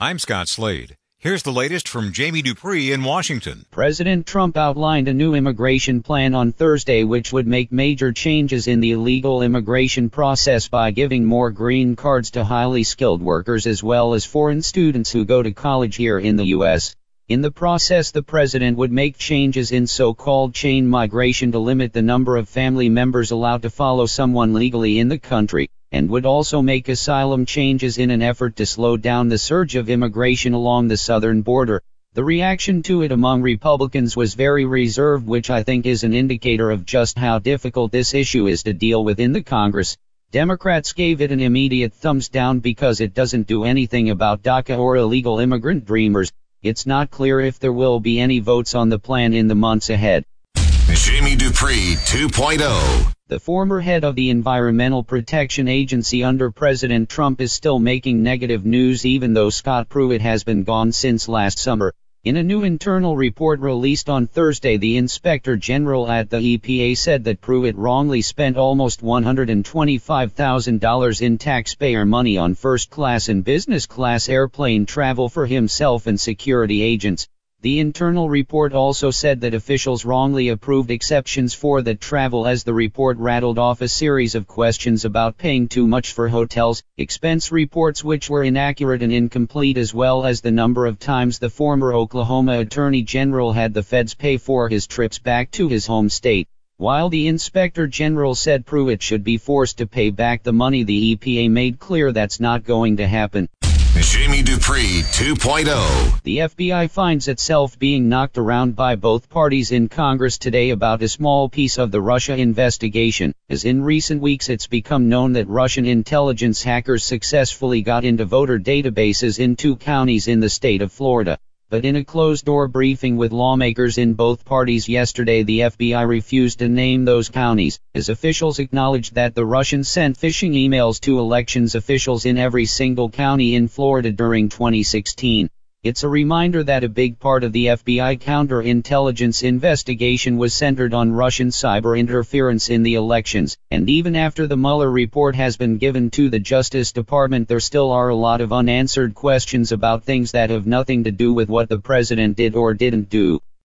I'm Scott Slade. Here's the latest from Jamie Dupree in Washington. President Trump outlined a new immigration plan on Thursday which would make major changes in the illegal immigration process by giving more green cards to highly skilled workers as well as foreign students who go to college here in the U.S. In the process, the president would make changes in so-called chain migration to limit the number of family members allowed to follow someone legally in the country and would also make asylum changes in an effort to slow down the surge of immigration along the southern border. The reaction to it among Republicans was very reserved, which I think is an indicator of just how difficult this issue is to deal with in the Congress. Democrats gave it an immediate thumbs down because it doesn't do anything about DACA or illegal immigrant dreamers. It's not clear if there will be any votes on the plan in the months ahead. Jamie Dupree 2.0 the former head of the Environmental Protection Agency under President Trump is still making negative news even though Scott Pruitt has been gone since last summer. In a new internal report released on Thursday, the Inspector General at the EPA said that Pruitt wrongly spent almost $125,000 in taxpayer money on first class and business class airplane travel for himself and security agents. The internal report also said that officials wrongly approved exceptions for that travel as the report rattled off a series of questions about paying too much for hotels, expense reports which were inaccurate and incomplete as well as the number of times the former Oklahoma Attorney General had the feds pay for his trips back to his home state. While the Inspector General said Pruitt should be forced to pay back the money the EPA made clear that's not going to happen. Dupree 2.0. The FBI finds itself being knocked around by both parties in Congress today about a small piece of the Russia investigation, as in recent weeks it's become known that Russian intelligence hackers successfully got into voter databases in two counties in the state of Florida. But in a closed-door briefing with lawmakers in both parties yesterday the FBI refused to name those counties, as officials acknowledged that the Russians sent phishing emails to elections officials in every single county in Florida during 2016. It's a reminder that a big part of the FBI counterintelligence investigation was centered on Russian cyber interference in the elections, and even after the Mueller report has been given to the Justice Department there still are a lot of unanswered questions about things that have nothing to do with what the president did or didn't do.